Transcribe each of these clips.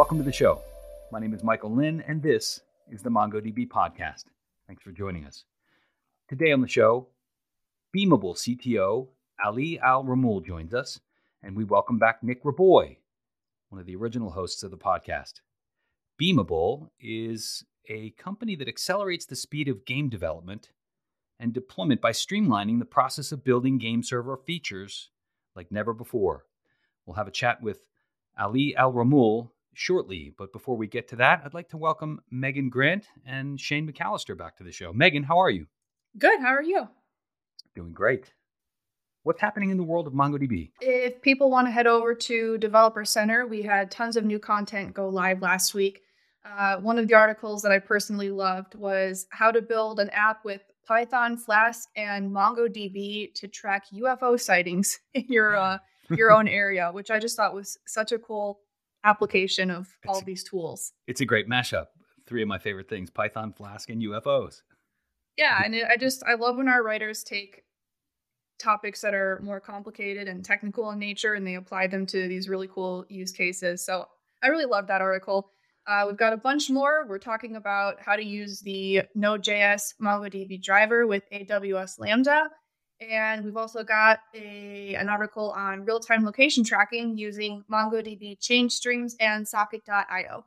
Welcome to the show. My name is Michael Lynn, and this is the MongoDB podcast. Thanks for joining us. Today on the show, Beamable CTO Ali El Rhermoul joins us, and we welcome back Nic Raboy, one of the original hosts of the podcast. Beamable is a company that accelerates the speed of game development and deployment by streamlining the process of building game server features like never before. We'll have a chat with Ali El Rhermoul shortly. But before we get to that, I'd like to welcome Megan Grant and Shane McAllister back to the show. Megan, how are you? Good. How are you? Doing great. What's happening in the world of MongoDB? If people want to head over to Developer Center, we had tons of new content go live last week. Uh, one of the articles that I personally loved was how to build an app with Python, Flask, and MongoDB to track UFO sightings in your uh, your own area, which I just thought was such a cool application of all It's- these tools. It's a great mashup. Three of my favorite things Python, Flask, and UFOs. Yeah, and it, I just I love when our writers take topics that are more complicated and technical in nature and they apply them to these really cool use cases. So I really love that article. Uh, we've got a bunch more. We're talking about how to use the Node.js MongoDB driver with AWS Lambda. And we've also got a, an article on real time location tracking using MongoDB change streams and socket.io.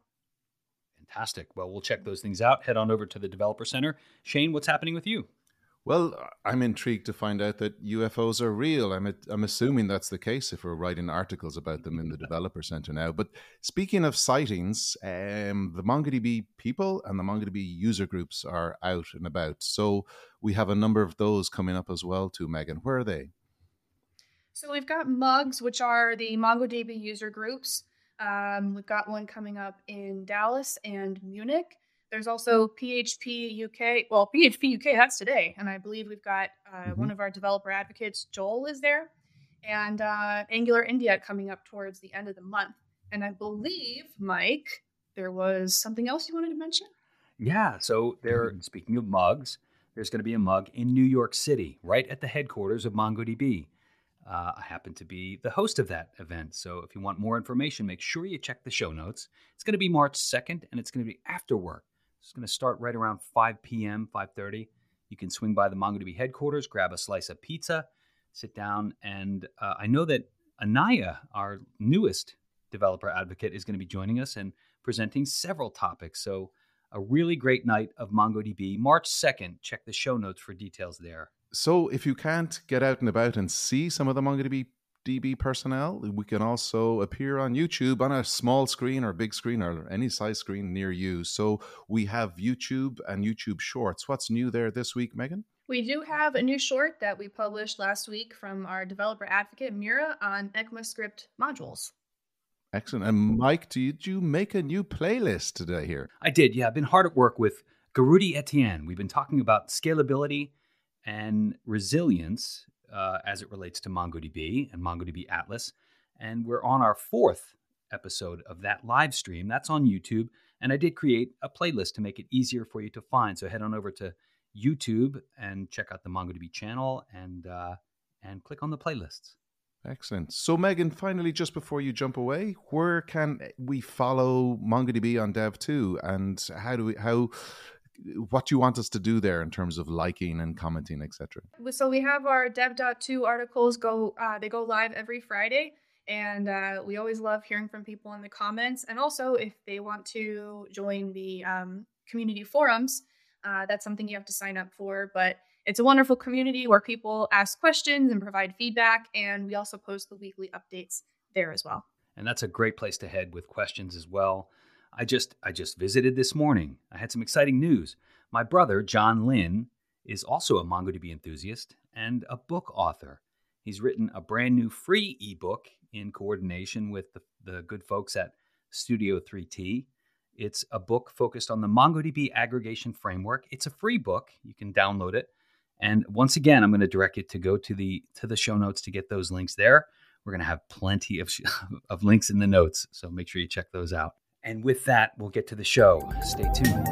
Fantastic. Well, we'll check those things out. Head on over to the Developer Center. Shane, what's happening with you? Well, I'm intrigued to find out that UFOs are real. I'm I'm assuming that's the case if we're writing articles about them in the developer center now. But speaking of sightings, um, the MongoDB people and the MongoDB user groups are out and about. So we have a number of those coming up as well too, Megan. Where are they? So we've got mugs, which are the MongoDB user groups. Um, we've got one coming up in Dallas and Munich. There's also PHP UK. Well, PHP UK that's today, and I believe we've got uh, Mhm. one of our developer advocates, Joel, is there, and uh, Angular India coming up towards the end of the month. And I believe, Mike, there was something else you wanted to mention. Yeah. So there. Speaking of mugs, there's going to be a mug in New York City, right at the headquarters of MongoDB. Uh, I happen to be the host of that event, so if you want more information, make sure you check the show notes. It's going to be March 2nd, and it's going to be after work. It's going to start right around 5 p.m., 5:30. You can swing by the MongoDB headquarters, grab a slice of pizza, sit down, and uh, I know that Anaya, our newest developer advocate, is going to be joining us and presenting several topics. So a really great night of MongoDB, March 2nd. Check the show notes for details there. So if you can't get out and about and see some of the MongoDB DB personnel, we can also appear on YouTube on a small screen or big screen or any size screen near you. So we have YouTube and YouTube Shorts. What's new there this week, Megan? We do have a new short that we published last week from our developer advocate Mira on ECMAScript modules. Excellent. And Mike, did you make a new playlist today here? I did, yeah. I've been hard at work with Garudi Etienne. We've been talking about scalability and resilience uh, as it relates to MongoDB and MongoDB Atlas. And we're on our fourth episode of that live stream. That's on YouTube. And I did create a playlist to make it easier for you to find. So head on over to YouTube and check out the MongoDB channel and uh, and click on the playlists. Excellent. So, Megan, finally, just before you jump away, where can we follow MongoDB on dev.to, and how do we how what do you want us to do there in terms of liking and commenting, etc.? So we have our dev.to articles go uh, they go live every Friday and uh, we always love hearing from people in the comments and also if they want to join the um, community forums uh, that's something you have to sign up for but it's a wonderful community where people ask questions and provide feedback and we also post the weekly updates there as well and that's a great place to head with questions as well. I just I just visited this morning. I had some exciting news. My brother John Lynn is also a MongoDB enthusiast and a book author. He's written a brand new free ebook in coordination with the, the good folks at Studio 3T. It's a book focused on the MongoDB aggregation framework. It's a free book. You can download it. And once again, I'm going to direct you to go to the to the show notes to get those links there. We're going to have plenty of, sh- of links in the notes, so make sure you check those out. And with that, we'll get to the show. Stay tuned.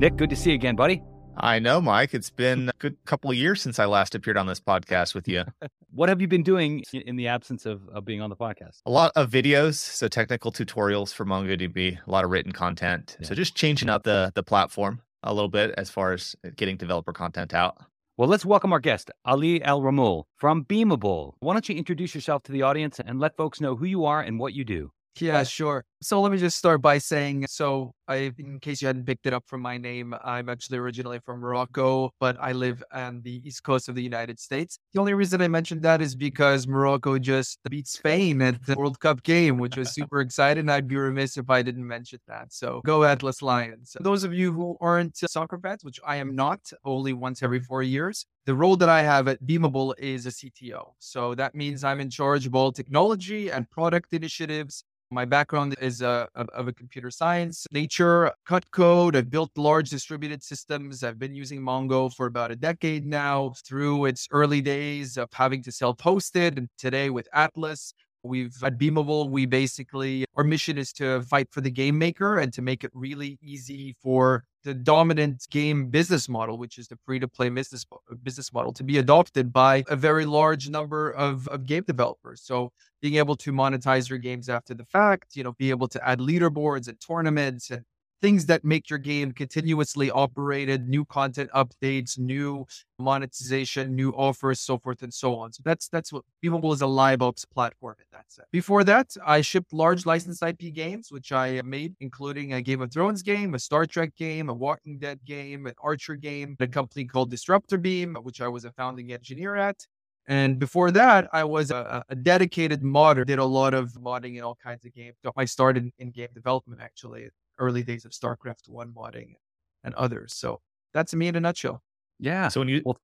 Nic, good to see you again, buddy. I know, Mike. It's been a good couple of years since I last appeared on this podcast with you. what have you been doing in the absence of, of being on the podcast? A lot of videos, so technical tutorials for MongoDB, a lot of written content. Yeah. So just changing up the the platform a little bit as far as getting developer content out. Well, let's welcome our guest, Ali El Rhermoul from Beamable. Why don't you introduce yourself to the audience and let folks know who you are and what you do? Yeah, sure. So let me just start by saying so I in case you hadn't picked it up from my name, I'm actually originally from Morocco, but I live on the east coast of the United States. The only reason I mentioned that is because Morocco just beat Spain at the World Cup game, which was super exciting. I'd be remiss if I didn't mention that. So go Atlas Lions. Those of you who aren't soccer fans, which I am not, only once every four years, the role that I have at Beamable is a CTO. So that means I'm in charge of all technology and product initiatives my background is uh, of a computer science nature, cut code. I've built large distributed systems. I've been using Mongo for about a decade now through its early days of having to self host it. And today with Atlas, We've at Beamable, we basically our mission is to fight for the game maker and to make it really easy for the dominant game business model, which is the free to play business business model, to be adopted by a very large number of, of game developers. So being able to monetize your games after the fact, you know, be able to add leaderboards and tournaments and things that make your game continuously operated, new content updates, new monetization, new offers, so forth and so on. So that's that's what Beamable is a live ops platform in that sense. Before that, I shipped large licensed IP games, which I made, including a Game of Thrones game, a Star Trek game, a Walking Dead game, an Archer game, a company called Disruptor Beam, which I was a founding engineer at. And before that, I was a, a, dedicated modder, did a lot of modding in all kinds of games. I started in game development actually early days of StarCraft One modding and others. So that's me in a nutshell. Yeah. So when you well,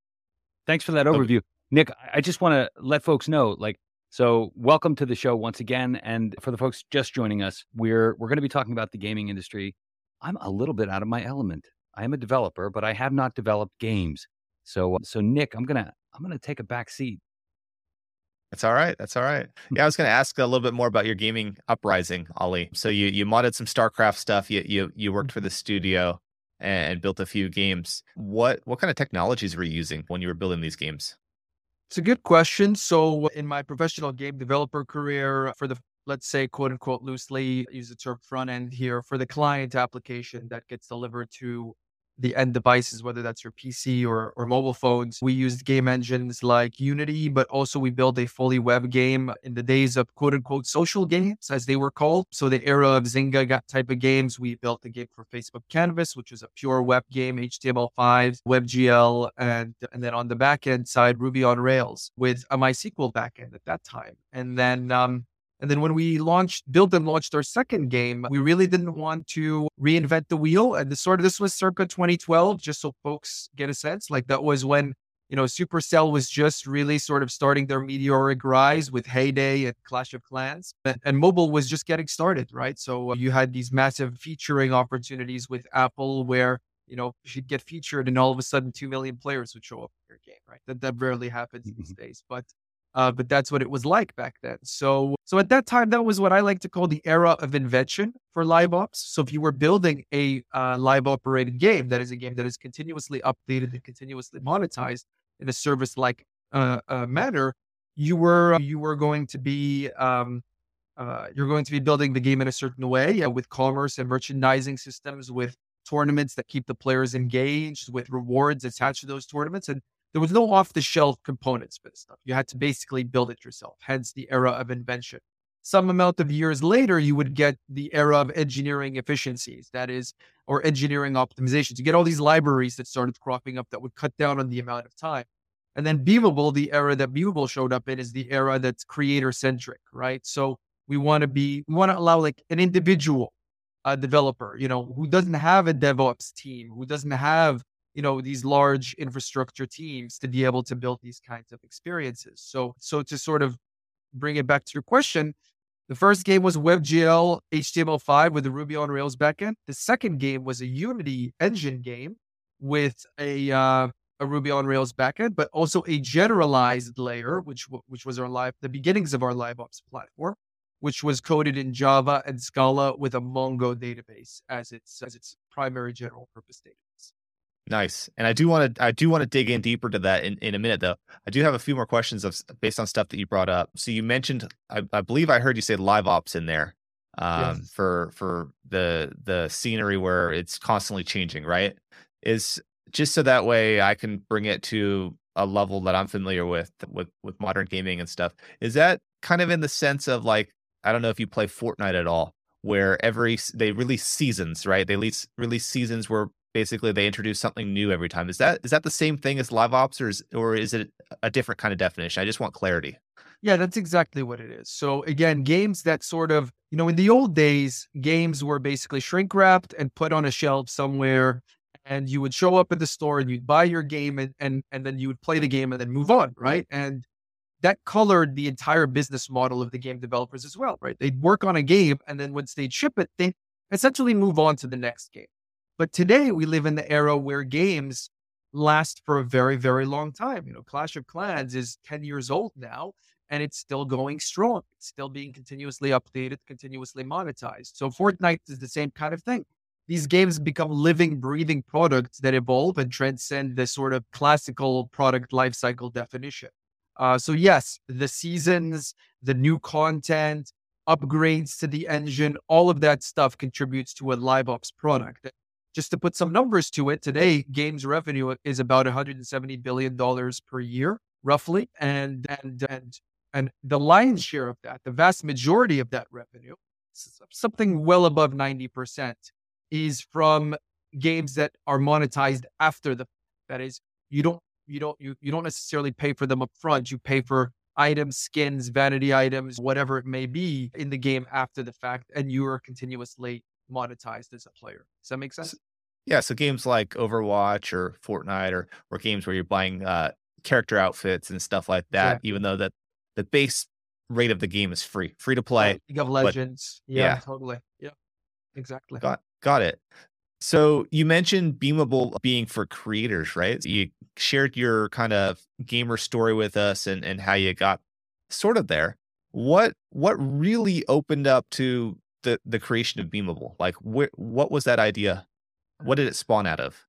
thanks for that overview, okay. Nic. I just want to let folks know, like, so welcome to the show once again. And for the folks just joining us, we're we're going to be talking about the gaming industry. I'm a little bit out of my element. I am a developer, but I have not developed games. So so Nic, I'm gonna I'm gonna take a back seat that's all right. That's all right. Hmm. Yeah, I was going to ask a little bit more about your gaming uprising, Ali. So you you modded some StarCraft stuff. You you you worked for the mm-hmm. studio and built a few games. What what kind of technologies were you using when you were building these games? It's a good question. So in my professional game developer career, for the let's say quote unquote loosely use the term front end here for the client application that gets delivered to the end devices, whether that's your PC or, or mobile phones. We used game engines like Unity, but also we built a fully web game in the days of quote unquote social games, as they were called. So the era of Zynga type of games, we built a game for Facebook Canvas, which was a pure web game, HTML5, WebGL, and, and then on the backend side, Ruby on Rails with a MySQL backend at that time. And then um, and then when we launched, built and launched our second game, we really didn't want to reinvent the wheel. And this sort of this was circa 2012, just so folks get a sense. Like that was when you know Supercell was just really sort of starting their meteoric rise with Hay Day and Clash of Clans, and, and mobile was just getting started, right? So uh, you had these massive featuring opportunities with Apple, where you know she'd get featured, and all of a sudden two million players would show up in your game, right? That that rarely happens these mm-hmm. days, but uh, but that's what it was like back then. So, so at that time, that was what I like to call the era of invention for live ops. So, if you were building a uh, live operated game, that is a game that is continuously updated and continuously monetized in a service like uh, uh, manner, you were you were going to be um, uh, you're going to be building the game in a certain way with commerce and merchandising systems, with tournaments that keep the players engaged, with rewards attached to those tournaments, and there was no off the shelf components for this stuff. You had to basically build it yourself, hence the era of invention. Some amount of years later, you would get the era of engineering efficiencies, that is, or engineering optimizations. You get all these libraries that started cropping up that would cut down on the amount of time. And then Beamable, the era that Beamable showed up in, is the era that's creator centric, right? So we want to be, we want to allow like an individual uh, developer, you know, who doesn't have a DevOps team, who doesn't have you know these large infrastructure teams to be able to build these kinds of experiences so so to sort of bring it back to your question the first game was WebGL HTML5 with the Ruby on Rails backend. The second game was a Unity engine game with a uh, a Ruby on Rails backend, but also a generalized layer, which which was our live the beginnings of our live ops platform, which was coded in Java and Scala with a Mongo database as its as its primary general purpose database. Nice. And I do want to I do want to dig in deeper to that in, in a minute though. I do have a few more questions of based on stuff that you brought up. So you mentioned I, I believe I heard you say live ops in there um Yes. for for the the scenery where it's constantly changing, right? Is just so that way I can bring it to a level that I'm familiar with with with modern gaming and stuff. Is that kind of in the sense of like I don't know if you play Fortnite at all where every they release seasons, right? They release release seasons where basically they introduce something new every time. Is that is that the same thing as live ops, or is or is it a different kind of definition? I just want clarity. Yeah, that's exactly what it is. So again, games that sort of, you know, in the old days, games were basically shrink wrapped and put on a shelf somewhere. And you would show up at the store and you'd buy your game and, and and then you would play the game and then move on, right? And that colored the entire business model of the game developers as well, right? They'd work on a game and then once they'd ship it, they essentially move on to the next game. But today we live in the era where games last for a very, very long time. You know, Clash of Clans is 10 years old now and it's still going strong. It's still being continuously updated, continuously monetized. So Fortnite is the same kind of thing. These games become living, breathing products that evolve and transcend the sort of classical product lifecycle definition. Uh, so yes, the seasons, the new content, upgrades to the engine, all of that stuff contributes to a live ops product. Just to put some numbers to it, today games revenue is about 170 billion dollars per year, roughly, and and and and the lion's share of that, the vast majority of that revenue, something well above 90%, is from games that are monetized after the that is you don't you don't you, you don't necessarily pay for them up front you pay for items skins vanity items whatever it may be in the game after the fact and you are continuously monetized as a player does that make sense Yeah, so games like Overwatch or Fortnite or or games where you're buying uh, character outfits and stuff like that, even though that the base rate of the game is free, free to play. league of legends yeah, yeah. totally yeah exactly Got got it. So you mentioned Beamable being for creators, right? You shared your kind of gamer story with us and and how you got sort of there. What what really opened up to the the creation of Beamable? Like wh- what was that idea? What did it spawn out of?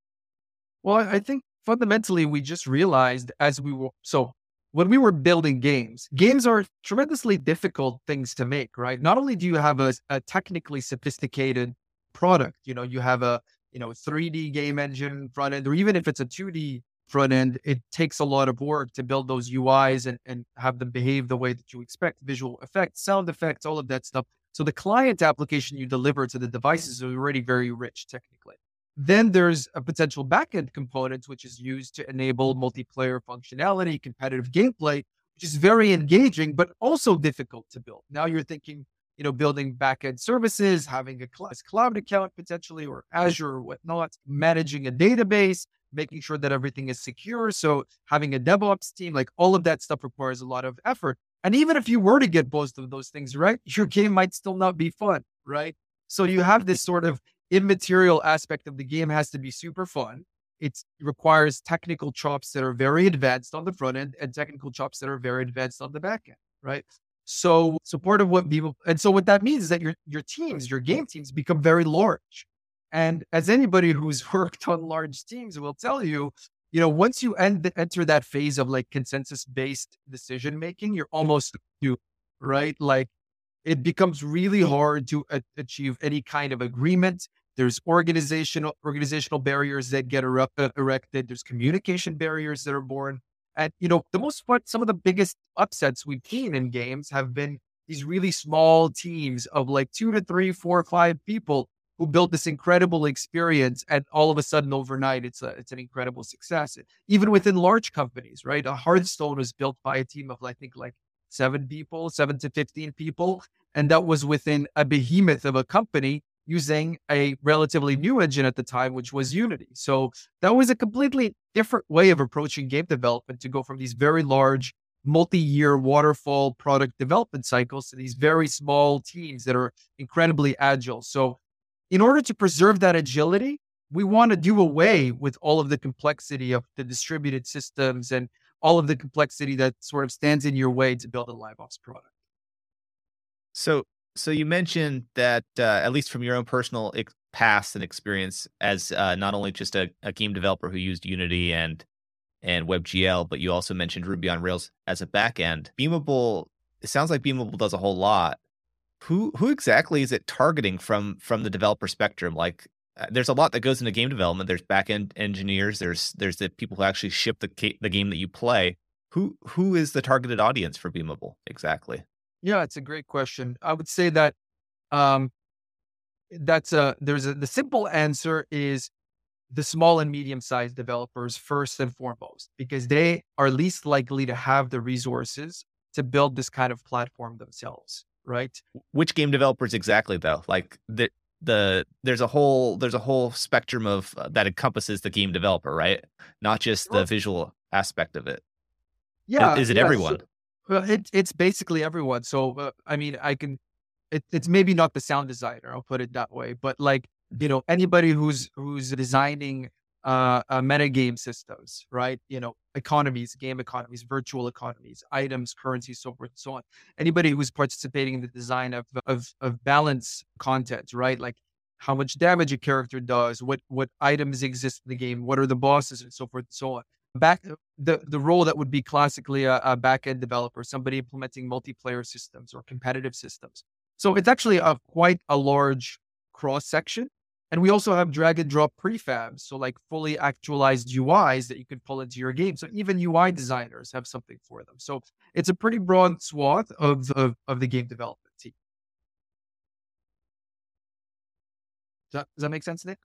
Well, I think fundamentally we just realized as we were so when we were building games, games are tremendously difficult things to make, right? Not only do you have a, a technically sophisticated product, you know, you have a you know 3D game engine front end, or even if it's a 2D front end, it takes a lot of work to build those UIs and, and have them behave the way that you expect, visual effects, sound effects, all of that stuff. So the client application you deliver to the devices is already very rich technically. Then mm-hmm. there's a potential backend component, which is used to enable multiplayer functionality, competitive gameplay, which is very engaging, but also difficult to build. Now you're thinking, you know, building backend services, having a cloud account potentially, or Azure or whatnot, managing a database, making sure that everything is secure. So having a DevOps team, like all of that stuff requires a lot of effort. And even if you were to get both of those things right, your game might still not be fun, right? So you have this sort of immaterial aspect of the game has to be super fun. It requires technical chops that are very advanced on the front end and technical chops that are very advanced on the back end, right? So, so part of what people and so what that means is that your your teams, your game teams, become very large. And as anybody who's worked on large teams will tell you, you know, once you end, enter that phase of like consensus based decision making, you're almost doomed, right? Like it becomes really hard to a- achieve any kind of agreement. There's organizational organizational barriers that get eru- uh, erected. There's communication barriers that are born. And you know, the most fun, some of the biggest upsets we've seen in games have been these really small teams of like two to three, four, five people who built this incredible experience, and all of a sudden, overnight, it's a it's an incredible success. Even within large companies, right? A Hearthstone was built by a team of I think like seven people, seven to fifteen people, and that was within a behemoth of a company using a relatively new engine at the time, which was Unity. So that was a completely different way of approaching game development to go from these very large multi-year waterfall product development cycles to these very small teams that are incredibly agile. So in order to preserve that agility, we want to do away with all of the complexity of the distributed systems and all of the complexity that sort of stands in your way to build a live ops product. So, so you mentioned that uh, at least from your own personal ex- past and experience as uh, not only just a, a game developer who used Unity and and WebGL, but you also mentioned Ruby on Rails as a backend. Beamable, it sounds like Beamable does a whole lot. Who who exactly is it targeting from from the developer spectrum? Like, uh, there's a lot that goes into game development. There's backend engineers. There's there's the people who actually ship the the game that you play. Who who is the targeted audience for Beamable exactly? Yeah, it's a great question. I would say that um, that's a there's a the simple answer is the small and medium sized developers first and foremost because they are least likely to have the resources to build this kind of platform themselves right? Which game developers exactly though? Like the the there's a whole there's a whole spectrum of uh, that encompasses the game developer right? Not just the visual aspect of it. Yeah is, it yeah, everyone? So, well it, it's basically everyone so uh, i mean i can it, it's maybe not the sound designer i'll put it that way but like you know anybody who's who's designing uh, uh metagame systems right? You know economies game economies virtual economies items currency so forth and so on. Anybody who's participating in the design of of of balance content right? Like how much damage a character does what what items exist in the game what are the bosses and so forth and so on. Back the the role that would be classically a, a back end developer somebody implementing multiplayer systems or competitive systems. So it's actually a quite a large cross section and we also have drag and drop prefabs, so like fully actualized UIs that you can pull into your game. So even UI designers have something for them. So it's a pretty broad swath of of, of the game development team. Does that, does that make sense, Nic?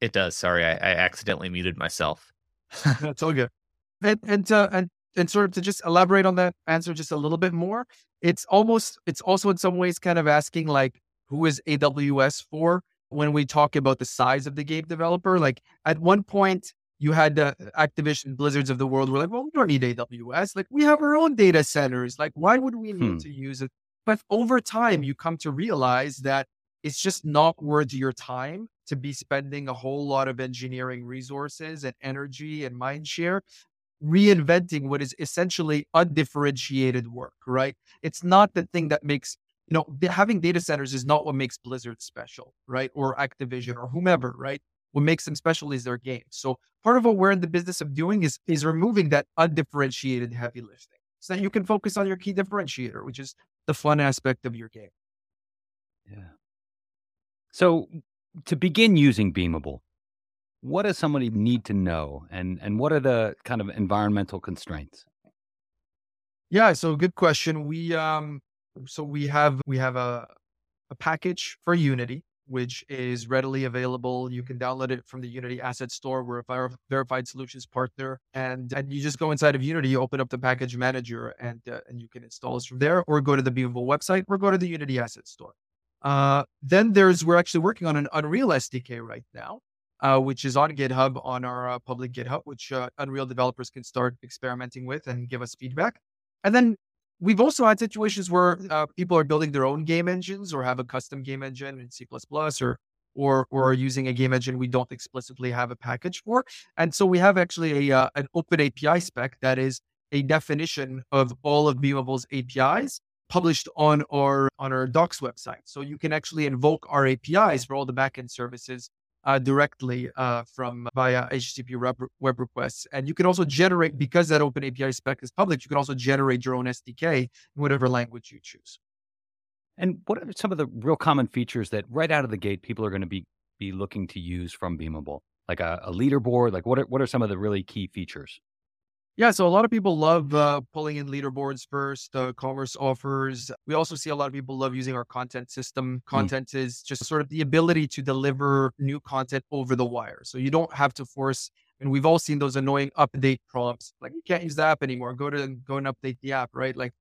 It does. Sorry, I, I accidentally muted myself. That's all good. And and uh, and and sort of to just elaborate on that answer just a little bit more, it's almost it's also in some ways kind of asking like who is AWS for? When we talk about the size of the game developer. Like at one point, you had the Activision Blizzards of the world were like, well, we don't need AWS. Like we have our own data centers. Like why would we need hmm. to use it? But over time, you come to realize that it's just not worth your time to be spending a whole lot of engineering resources and energy and mind share reinventing what is essentially undifferentiated work, right? It's not the thing that makes you know, having data centers is not what makes Blizzard special, right? Or Activision or whomever, right? What makes them special is their game. So part of what we're in the business of doing is is removing that undifferentiated heavy lifting so that you can focus on your key differentiator, which is the fun aspect of your game. Yeah. So to begin using Beamable, what does somebody need to know and and what are the kind of environmental constraints? Yeah, so good question. We um so we have we have a a package for Unity, which is readily available. You can download it from the Unity Asset Store. We're a ver- verified solutions partner, and and you just go inside of Unity, you open up the package manager, and uh, and you can install it from there, or go to the Beamable website, or go to the Unity Asset Store. Uh, then there's we're actually working on an Unreal SDK right now, uh, which is on GitHub on our uh, public GitHub, which uh, Unreal developers can start experimenting with and give us feedback. And then we've also had situations where uh, people are building their own game engines or have a custom game engine in C++ or or or are using a game engine we don't explicitly have a package for. And so we have actually a uh, an open API spec that is a definition of all of Beamable's APIs published on our on our docs website. So you can actually invoke our APIs for all the backend services uh, directly uh, from via HTTP web, web requests. And you can also generate, because that open API spec is public, you can also generate your own SDK in whatever language you choose. And what are some of the real common features that right out of the gate people are going to be be looking to use from Beamable? Like a, a leaderboard? Like what are what are some of the really key features? Yeah, so a lot of people love uh, pulling in leaderboards first, uh, commerce offers. We also see a lot of people love using our content system. Mm. Content mm. is just sort of the ability to deliver new content over the wire. So you don't have to force, and we've all seen those annoying update prompts. Like you can't use the app anymore. Go to go and update the app, right? Like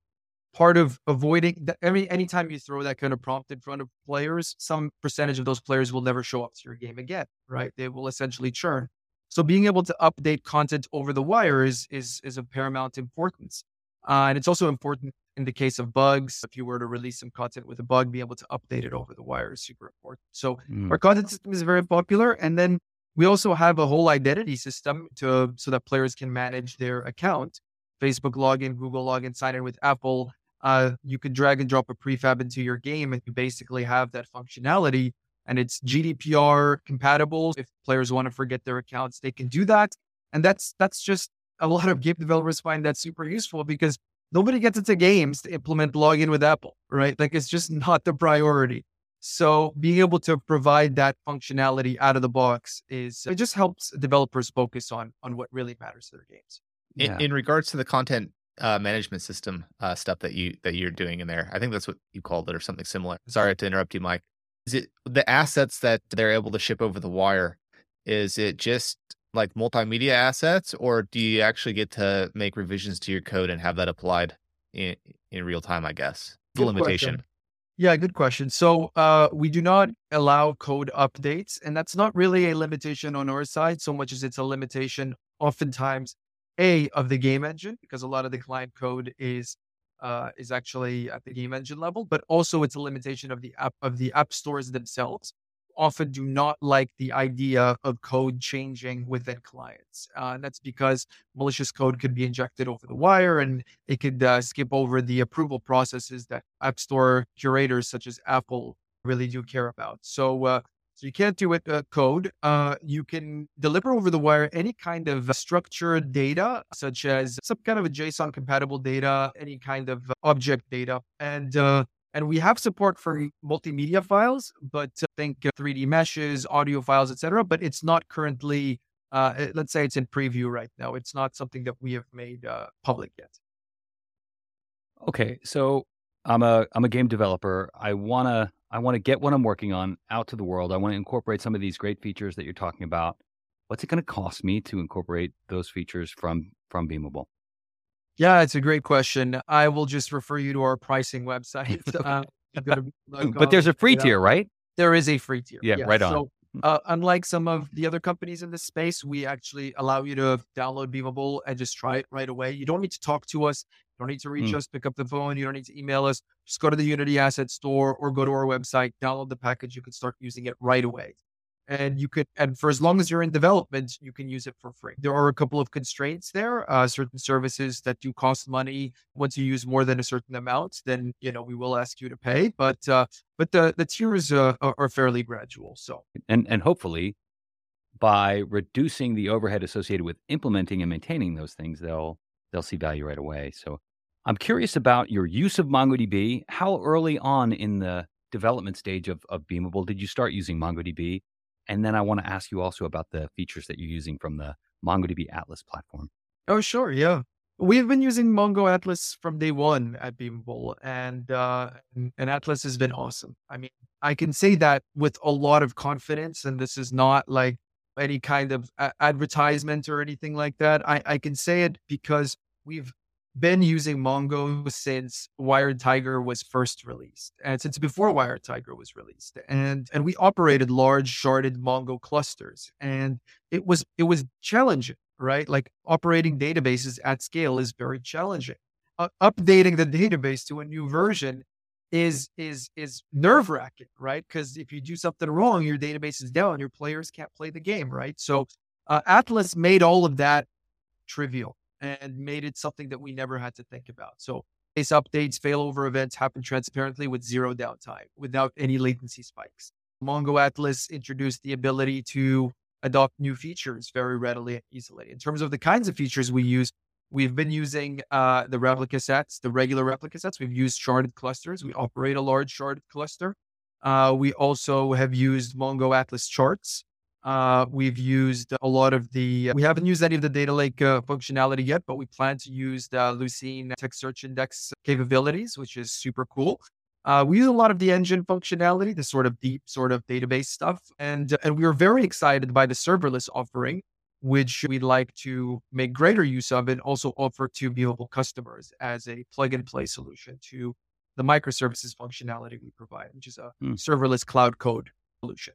part of avoiding that every anytime you throw that kind of prompt in front of players, some percentage of those players will never show up to your game again, right? They will essentially churn. So being able to update content over the wire is is is of paramount importance. Uh, and it's also important in the case of bugs. If you were to release some content with a bug, be able to update it over the wire is super important. So mm. our content system is very popular. And then we also have a whole identity system to so that players can manage their account. Facebook login, Google login, sign in with Apple. Uh, you can drag and drop a prefab into your game, and you basically have that functionality and it's GDPR compatible. If players want to forget their accounts, they can do that. And that's that's just a lot of game developers find that super useful because nobody gets into games to implement login with Apple, right? Like it's just not the priority. So being able to provide that functionality out of the box is it just helps developers focus on on what really matters to their games. In, in regards to the content uh, management system uh, stuff that you that you're doing in there, I think that's what you called it or something similar. Sorry to interrupt you, Mike. Is it the assets that they're able to ship over the wire? Is it just like multimedia assets, or do you actually get to make revisions to your code and have that applied in in real time? I guess the Good limitation. question. Yeah, good question. So uh, we do not allow code updates, and that's not really a limitation on our side so much as it's a limitation, oftentimes, a of the game engine because a lot of the client code is uh, is actually at the game engine level, but also it's a limitation of the app of the app stores themselves. Often do not like the idea of code changing within clients. Uh, and that's because malicious code could be injected over the wire and it could uh, skip over the approval processes that App Store curators such as Apple really do care about. So, uh, so you can't do it uh, code. Uh, you can deliver over the wire any kind of structured data, such as some kind of a JSON compatible data, any kind of object data, and uh, and we have support for multimedia files, but uh, think 3D meshes, audio files, etc. But it's not currently. Uh, let's say it's in preview right now. It's not something that we have made uh, public yet. Okay, so I'm a I'm a game developer. I wanna I wanna get what I'm working on out to the world. I want to incorporate some of these great features that you're talking about. What's it going to cost me to incorporate those features from from Beamable? Yeah, it's a great question. I will just refer you to our pricing website. Uh, but there's a free tier, right? There is a free tier. Yeah, right on. So, uh, unlike some of the other companies in this space, we actually allow you to download Beamable and just try it right away. You don't need to talk to us. You don't need to reach Mm. us, pick up the phone. You don't need to email us. Just go to the Unity Asset Store or go to our website, download the package. You can start using it right away. And you could, and for as long as you're in development, you can use it for free. There are a couple of constraints there. Uh, certain services that do cost money. Once you use more than a certain amount, then you know we will ask you to pay. But uh, but the the tiers uh, are, fairly gradual. So And and hopefully by reducing the overhead associated with implementing and maintaining those things, they'll they'll see value right away. So I'm curious about your use of MongoDB. How early on in the development stage of, of Beamable did you start using MongoDB? And then I want to ask you also about the features that you're using from the MongoDB Atlas platform. Oh, sure. Yeah. We've been using Mongo Atlas from day one at Beamable, and, uh, and Atlas has been awesome. I mean, I can say that with a lot of confidence, and this is not like any kind of a- advertisement or anything like that. I, I can say it because we've been using Mongo since WiredTiger was first released, and since before WiredTiger was released, and and we operated large sharded Mongo clusters, and it was it was challenging right? Like operating databases at scale is very challenging. Uh, updating the database to a new version is is is nerve wracking, right? Because if you do something wrong, your database is down, your players can't play the game, right? So uh, Atlas made all of that trivial and made it something that we never had to think about. So base updates, failover events happen transparently with zero downtime, without any latency spikes. Mongo Atlas introduced the ability to adopt new features very readily and easily. In terms of the kinds of features we use, we've been using uh, the replica sets, the regular replica sets. We've used sharded clusters. We operate a large sharded cluster. Uh, we also have used Mongo Atlas charts. Uh, we've used a lot of the, we haven't used any of the data lake uh, functionality yet, but we plan to use the Lucene text search index capabilities, which is super cool. Uh, we use a lot of the engine functionality, the sort of deep sort of database stuff, and and we are very excited by the serverless offering, which we'd like to make greater use of and also offer to Beamable customers as a plug and play solution to the microservices functionality we provide, which is a Hmm. serverless cloud code solution.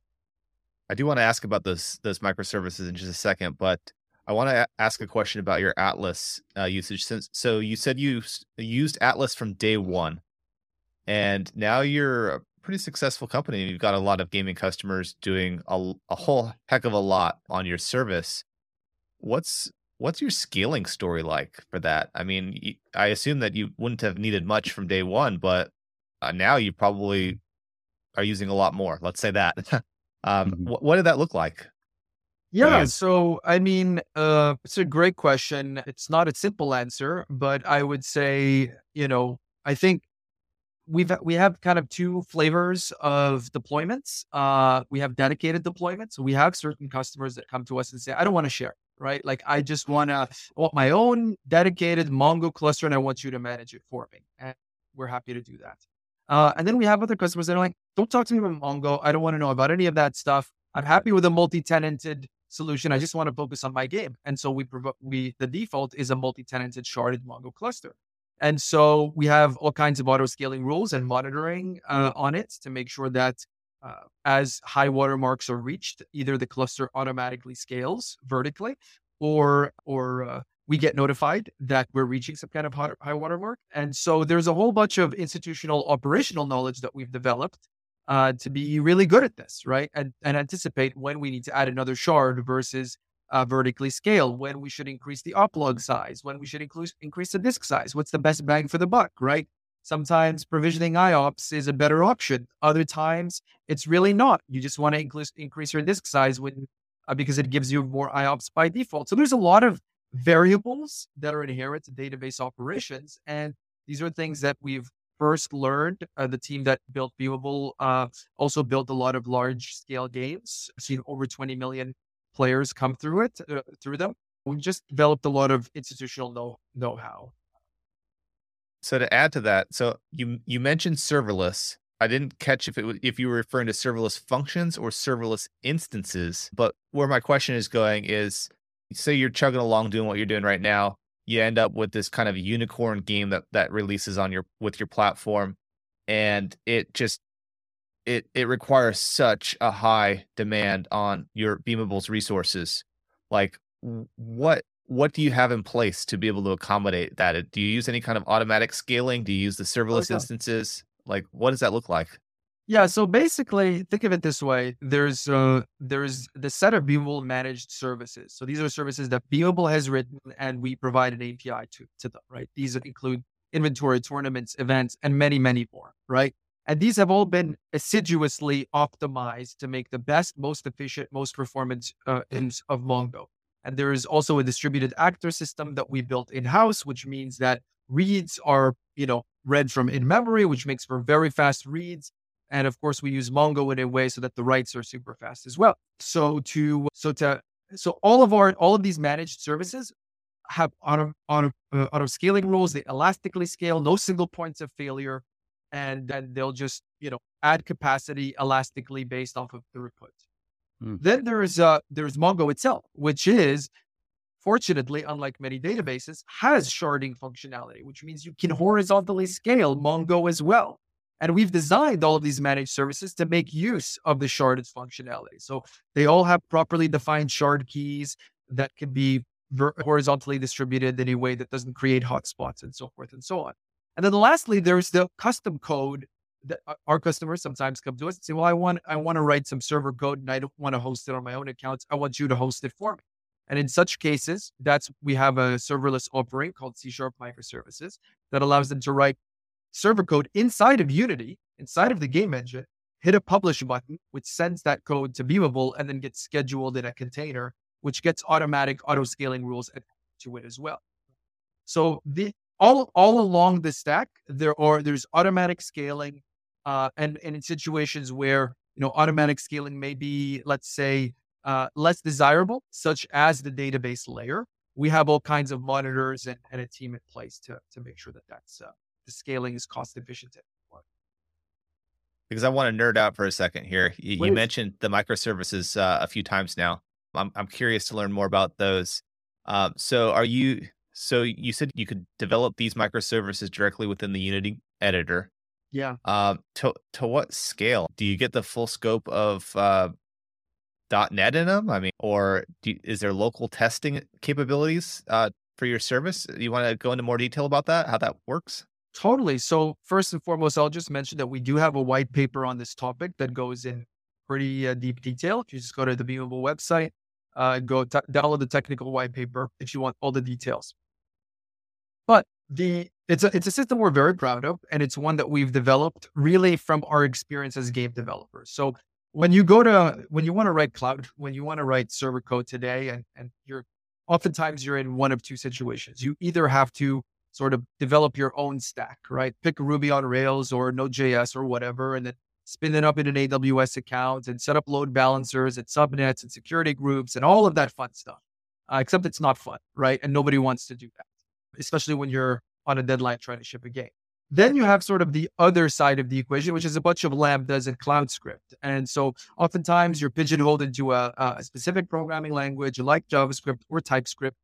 I do want to ask about those those microservices in just a second, but I want to ask a question about your Atlas uh, usage. Since so you said you used Atlas from day one, and now you're a pretty successful company. You've got a lot of gaming customers doing a, a whole heck of a lot on your service. What's what's your scaling story like for that? I mean, I assume that you wouldn't have needed much from day one, but uh, now you probably are using a lot more. Let's say that. um, Mhm. wh- what did that look like? Yeah, Yeah. so I mean, uh, it's a great question. It's not a simple answer, but I would say, you know, I think we've we have kind of two flavors of deployments. Uh, we have dedicated deployments. We have certain customers that come to us and say, "I don't want to share." Right? Like, I just want to want my own dedicated Mongo cluster, and I want you to manage it for me. And we're happy to do that. Uh, and then we have other customers that are like, "Don't talk to me about Mongo. I don't want to know about any of that stuff. I'm happy with a multi-tenanted solution. I just want to focus on my game." And so we provo- we the default is a multi-tenanted sharded Mongo cluster. And so we have all kinds of auto scaling rules and monitoring uh, on it to make sure that uh, as high watermarks are reached, either the cluster automatically scales vertically, or or uh, we get notified that we're reaching some kind of high, high watermark. And so there's a whole bunch of institutional operational knowledge that we've developed uh, to be really good at this, right? And and anticipate when we need to add another shard versus uh, vertically scale, when we should increase the oplog size, when we should increase increase the disk size. What's the best bang for the buck, right? Sometimes provisioning IOPS is a better option. Other times it's really not. You just want to increase increase your disk size when uh, because it gives you more IOPS by default. So there's a lot of variables that are inherent to database operations, and these are things that we've first learned. Uh, the team that built Beamable uh, also built a lot of large scale games. I've seen over 20 million players come through it uh, through them. We've just developed a lot of institutional know know how. So to add to that, so you you mentioned serverless. I didn't catch if it was, if you were referring to serverless functions or serverless instances. But where my question is going is, say you're chugging along doing what you're doing right now, you end up with this kind of unicorn game that that releases on your with your platform, and it just it it requires such a high demand on your Beamable's resources. Like what what do you have in place to be able to accommodate that? Do you use any kind of automatic scaling? Do you use the serverless oh, yeah. instances? Like what does that look like? Yeah, so basically, think of it this way: there's uh, there's the set of Beamable managed services. So these are services that Beamable has written, and we provide an API to to them. Right? These include inventory, tournaments, events, and many many more. Right? And these have all been assiduously optimized to make the best, most efficient, most performance uh, of Mongo. And there is also a distributed actor system that we built in house, which means that reads are you know read from in memory, which makes for very fast reads. And of course, we use Mongo in a way so that the writes are super fast as well. So to so to so all of our all of these managed services have auto auto uh, auto scaling rules. They elastically scale, no single points of failure, and then they'll just you know add capacity elastically based off of throughput. Hmm. Then there's uh there's Mongo itself, which is fortunately, unlike many databases, has sharding functionality, which means you can horizontally scale Mongo as well. And we've designed all of these managed services to make use of the sharded functionality. So they all have properly defined shard keys that can be ver- horizontally distributed in a way that doesn't create hotspots and so forth and so on. And then lastly, there's the custom code that our customers sometimes come to us and say, well, I want, I want to write some server code and I don't want to host it on my own accounts. I want you to host it for me. And in such cases, that's we have a serverless offering called C Sharp Microservices that allows them to write server code inside of Unity, inside of the game engine, hit a publish button, which sends that code to Beamable and then gets scheduled in a container, which gets automatic auto scaling rules to it as well. So the all all along the stack, there are there's automatic scaling, uh, and and in situations where you know automatic scaling may be, let's say, uh, less desirable, such as the database layer, we have all kinds of monitors and, and a team in place to to make sure that that's uh, the scaling is cost efficient. Because I want to nerd out for a second here. You, you mentioned the microservices uh, a few times now. I'm I'm curious to learn more about those. Um, so are you? So you said you could develop these microservices directly within the Unity editor. Yeah. Um, to to what scale do you get the full scope of uh, .NET in them? I mean, or do, is there local testing capabilities uh, for your service? You want to go into more detail about that? How that works? Totally. So first and foremost, I'll just mention that we do have a white paper on this topic that goes in pretty uh, deep detail. If you just go to the Beamable website, uh, go t- download the technical white paper if you want all the details. But the it's a it's a system we're very proud of, and it's one that we've developed really from our experience as game developers. So when you go to when you want to write cloud, when you want to write server code today, and and you're oftentimes you're in one of two situations. You either have to sort of develop your own stack, right? Pick Ruby on Rails or Node.js or whatever, and then spin it up in an AWS account and set up load balancers and subnets and security groups and all of that fun stuff. Uh, except it's not fun, right? And nobody wants to do that, especially when you're on a deadline trying to ship a game. Then you have sort of the other side of the equation, which is a bunch of lambdas and cloud script. And so oftentimes you're pigeonholed into a, a specific programming language like JavaScript or TypeScript,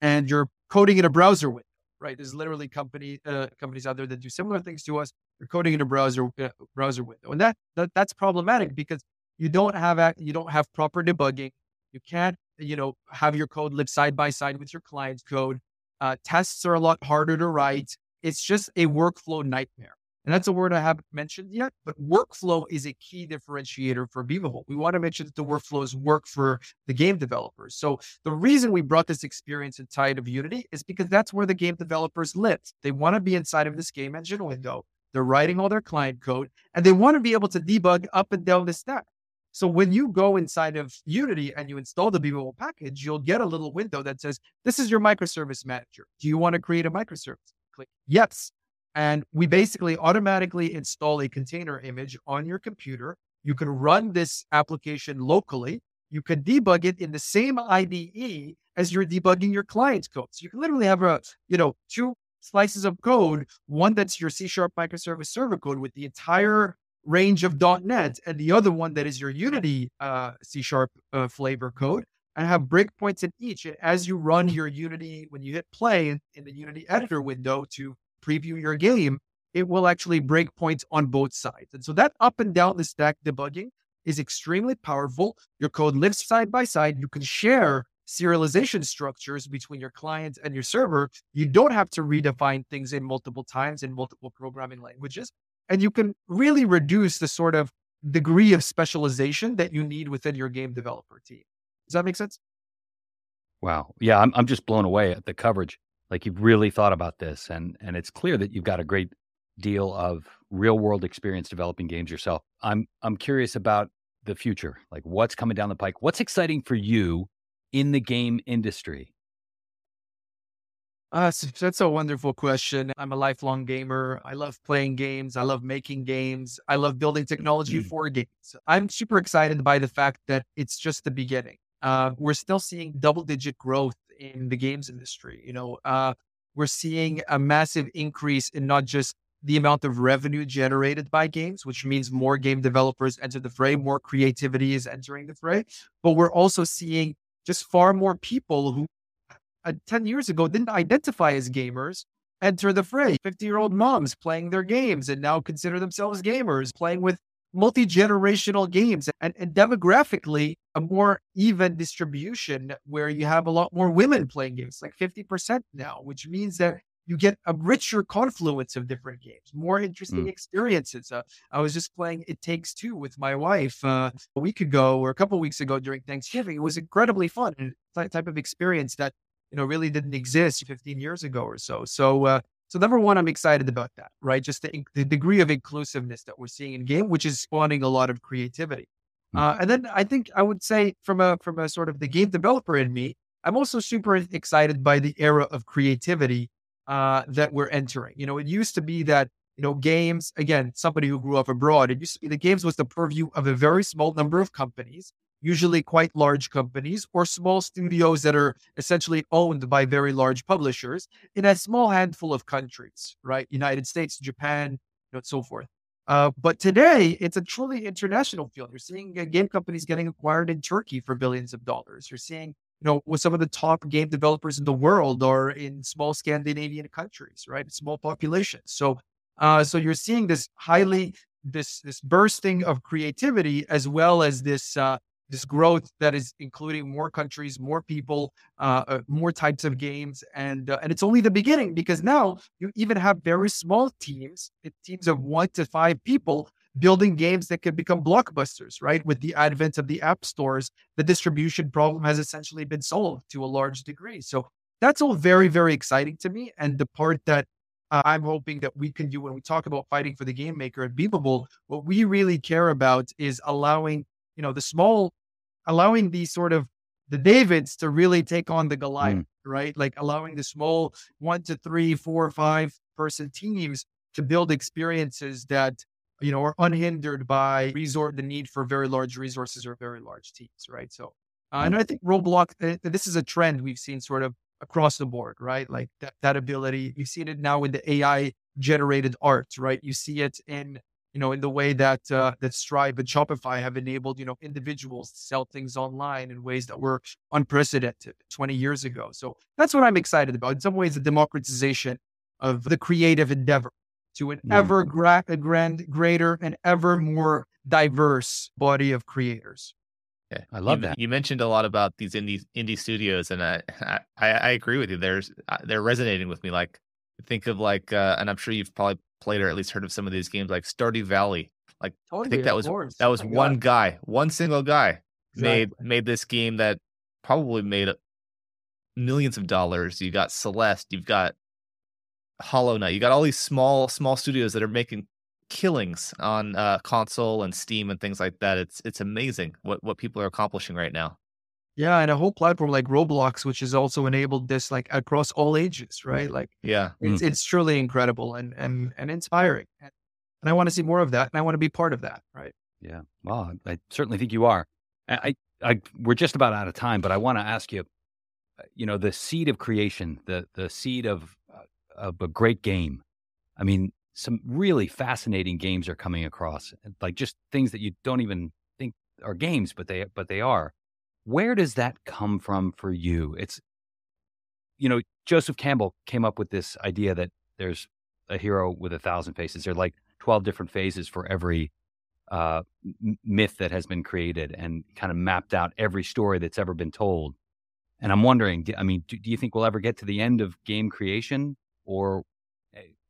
and you're coding in a browser window, right? There's literally company uh, companies out there that do similar things to us. You're coding in a browser uh, browser window, and that, that that's problematic because you don't have you don't have proper debugging. You can't you know have your code live side by side with your client's code. Uh, tests are a lot harder to write. It's just a workflow nightmare. And that's a word I haven't mentioned yet, but workflow is a key differentiator for Beamable. We want to sure that the workflows work for the game developers. So the reason we brought this experience inside of Unity is because that's where the game developers live. They want to be inside of this game engine window. They're writing all their client code and they want to be able to debug up and down the stack. So when you go inside of Unity and you install the Beamable package, you'll get a little window that says, This is your microservice manager. Do you want to create a microservice? Click yes. And we basically automatically install a container image on your computer. You can run this application locally. You can debug it in the same IDE as you're debugging your client's code. So you can literally have a, you know, two slices of code, one that's your C sharp microservice server code with the entire range of .NET, and the other one that is your Unity uh, C sharp uh, flavor code and have breakpoints in each. And as you run your Unity, when you hit play in, in the Unity editor window to preview your game, it will actually break points on both sides. And so that up and down the stack debugging is extremely powerful. Your code lives side by side. You can share serialization structures between your client and your server. You don't have to redefine things in multiple times in multiple programming languages. And you can really reduce the sort of degree of specialization that you need within your game developer team. Does that make sense? Wow. Yeah, I'm I'm just blown away at the coverage. Like you've really thought about this and and it's clear that you've got a great deal of real world experience developing games yourself. I'm I'm curious about the future. Like what's coming down the pike? What's exciting for you in the game industry? Uh, that's a wonderful question. I'm a lifelong gamer. I love playing games. I love making games. I love building technology mm. for games. I'm super excited by the fact that it's just the beginning uh, we're still seeing double digit growth in the games industry. You know, uh, we're seeing a massive increase in not just the amount of revenue generated by games, which means more game developers enter the fray, more creativity is entering the fray. But we're also seeing just far more people who uh, 10 years ago didn't identify as gamers enter the fray. 50 year old moms playing their games and now consider themselves gamers, playing with multi generational games and, and demographically a more even distribution where you have a lot more women playing games, like 50% now, which means that you get a richer confluence of different games, more interesting mm. experiences. Uh, I was just playing It Takes Two with my wife uh, a week ago or a couple weeks ago during Thanksgiving. It was incredibly fun and type of experience that you know really didn't exist 15 years ago or so. So uh, so number one, I'm excited about that, right? Just the, the degree of inclusiveness that we're seeing in game, which is spawning a lot of creativity. Mm-hmm. Uh, and then I think I would say from a from a sort of the game developer in me, I'm also super excited by the era of creativity uh, that we're entering. You know, it used to be that you know games again, somebody who grew up abroad, it used to be the games was the purview of a very small number of companies usually quite large companies or small studios that are essentially owned by very large publishers in a small handful of countries, right? United States, Japan, you know, and so forth. Uh, but today, it's a truly international field. You're seeing game companies getting acquired in Turkey for billions of dollars. You're seeing, you know, with some of the top game developers in the world are in small Scandinavian countries, right? Small populations. So, uh, so you're seeing this highly this this bursting of creativity as well as this uh, this growth that is including more countries, more people, uh, uh, more types of games, and uh, and it's only the beginning because now you even have very small teams, teams of one to five people, building games that could become blockbusters. Right, with the advent of the app stores, the distribution problem has essentially been solved to a large degree. So that's all very very exciting to me, and the part that I'm hoping that we can do when we talk about fighting for the game maker at Beamable. What we really care about is allowing, you know, the small, allowing these sort of the Davids to really take on the Goliath, mm. right? Like allowing the small one to three, four, five person teams to build experiences that you know are unhindered by resort the need for very large resources or very large teams, right? So, uh, and I think Roblox, uh, this is a trend we've seen sort of across the board, right? Like that, that ability. You see it now in the AI generated art, right? You see it in, you know, in the way that, uh, that Stripe and Shopify have enabled, you know, individuals to sell things online in ways that were unprecedented 20 years ago. So that's what I'm excited about. In some ways, the democratization of the creative endeavor to an yeah. ever gra- grand, greater and ever more diverse body of creators. Yeah, I love you, that. You mentioned a lot about these indie indie studios, and I I, I agree with you. There's uh, they're resonating with me. Like think of like, uh, and I'm sure you've probably played or at least heard of some of these games, like Stardew Valley. Like totally, I think that was course. that was oh one God. guy, one single guy exactly. made made this game that probably made millions of dollars. You got Celeste, you've got Hollow Knight, you got all these small small studios that are making killings on uh, console and Steam and things like that. It's it's amazing what what people are accomplishing right now. Yeah, and a whole platform like Roblox, which has also enabled this like across all ages, right? Like, yeah, it's mm. it's truly incredible and and and inspiring. And, and I want to see more of that, and I want to be part of that, right? Yeah, well, I certainly think you are. I, I, we're just about out of time, but I want to ask you, uh, you know, the seed of creation, the the seed of uh, of a great game. I mean, some really fascinating games are coming across, like just things that you don't even think are games, but they but they are. Where does that come from for you? It's you know, Joseph Campbell came up with this idea that there's a hero with a thousand faces. There are like 12 different phases for every uh, myth that has been created and kind of mapped out every story that's ever been told. And I'm wondering, I mean, do, do you think we'll ever get to the end of game creation or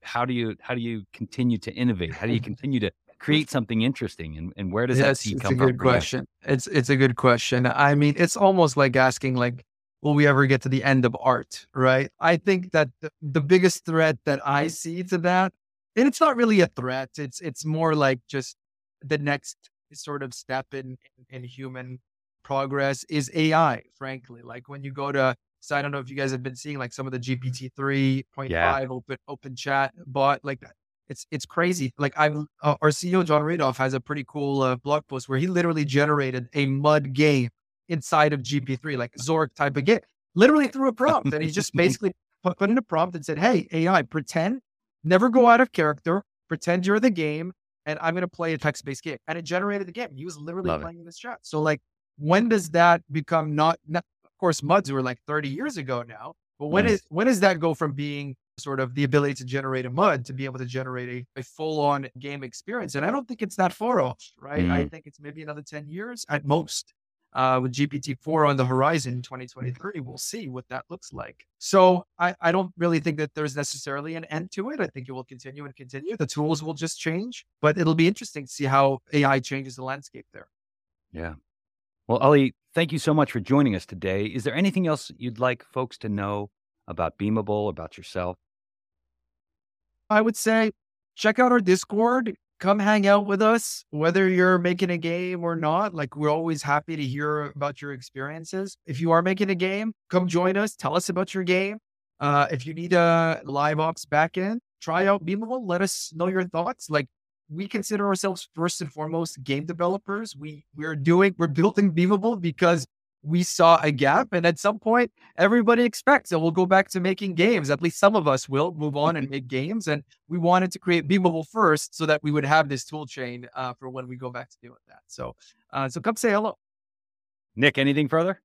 how do you how do you continue to innovate? How do you continue to create something interesting and, and where does yes, that seed come from? It's a good question. It's it's a good question. I mean, it's almost like asking like, will we ever get to the end of art? Right. I think that the, the biggest threat that I see to that, and it's not really a threat. It's it's more like just the next sort of step in in, in human progress is AI. Frankly, like when you go to so I don't know if you guys have been seeing like some of the GPT 3.5 yeah. open open chat bot like it's it's crazy. Like I'm uh, our CEO Jon Radoff has a pretty cool uh, blog post where he literally generated a mud game inside of GP3 like Zork type of game, literally through a prompt, and he just basically put, put in a prompt and said, "Hey AI, pretend never go out of character, pretend you're the game, and I'm going to play a text based game," and it generated the game. He was literally Love playing it. in this chat. So like, when does that become not, not course, MUDs were like 30 years ago now. But when is when does that go from being sort of the ability to generate a MUD to be able to generate a, a full on game experience? And I don't think it's that far off, right? Mm. I think it's maybe another 10 years at most. Uh, with GPT-4 on the horizon in 2023, we'll see what that looks like. So I, I don't really think that there's necessarily an end to it. I think it will continue and continue. The tools will just change, but it'll be interesting to see how AI changes the landscape there. Yeah. Well, Ali, thank you so much for joining us today. Is there anything else you'd like folks to know about Beamable, about yourself? I would say check out our Discord. Come hang out with us, whether you're making a game or not. Like, we're always happy to hear about your experiences. If you are making a game, come join us. Tell us about your game. Uh, if you need a live ops backend, try out Beamable. Let us know your thoughts. Like, we consider ourselves first and foremost game developers. We we're doing we're building Beamable because we saw a gap, and at some point, everybody expects that we'll go back to making games. At least some of us will move on and make games, and we wanted to create Beamable first so that we would have this tool chain uh, for when we go back to doing that. So, uh, so come say hello. Nic, anything further?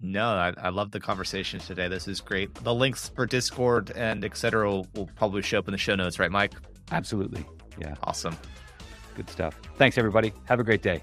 No, I, I love the conversation today. This is great. The links for Discord and etc. Will, will probably show up in the show notes, right, Mike? Absolutely. Yeah. Awesome. Good stuff. Thanks, everybody. Have a great day.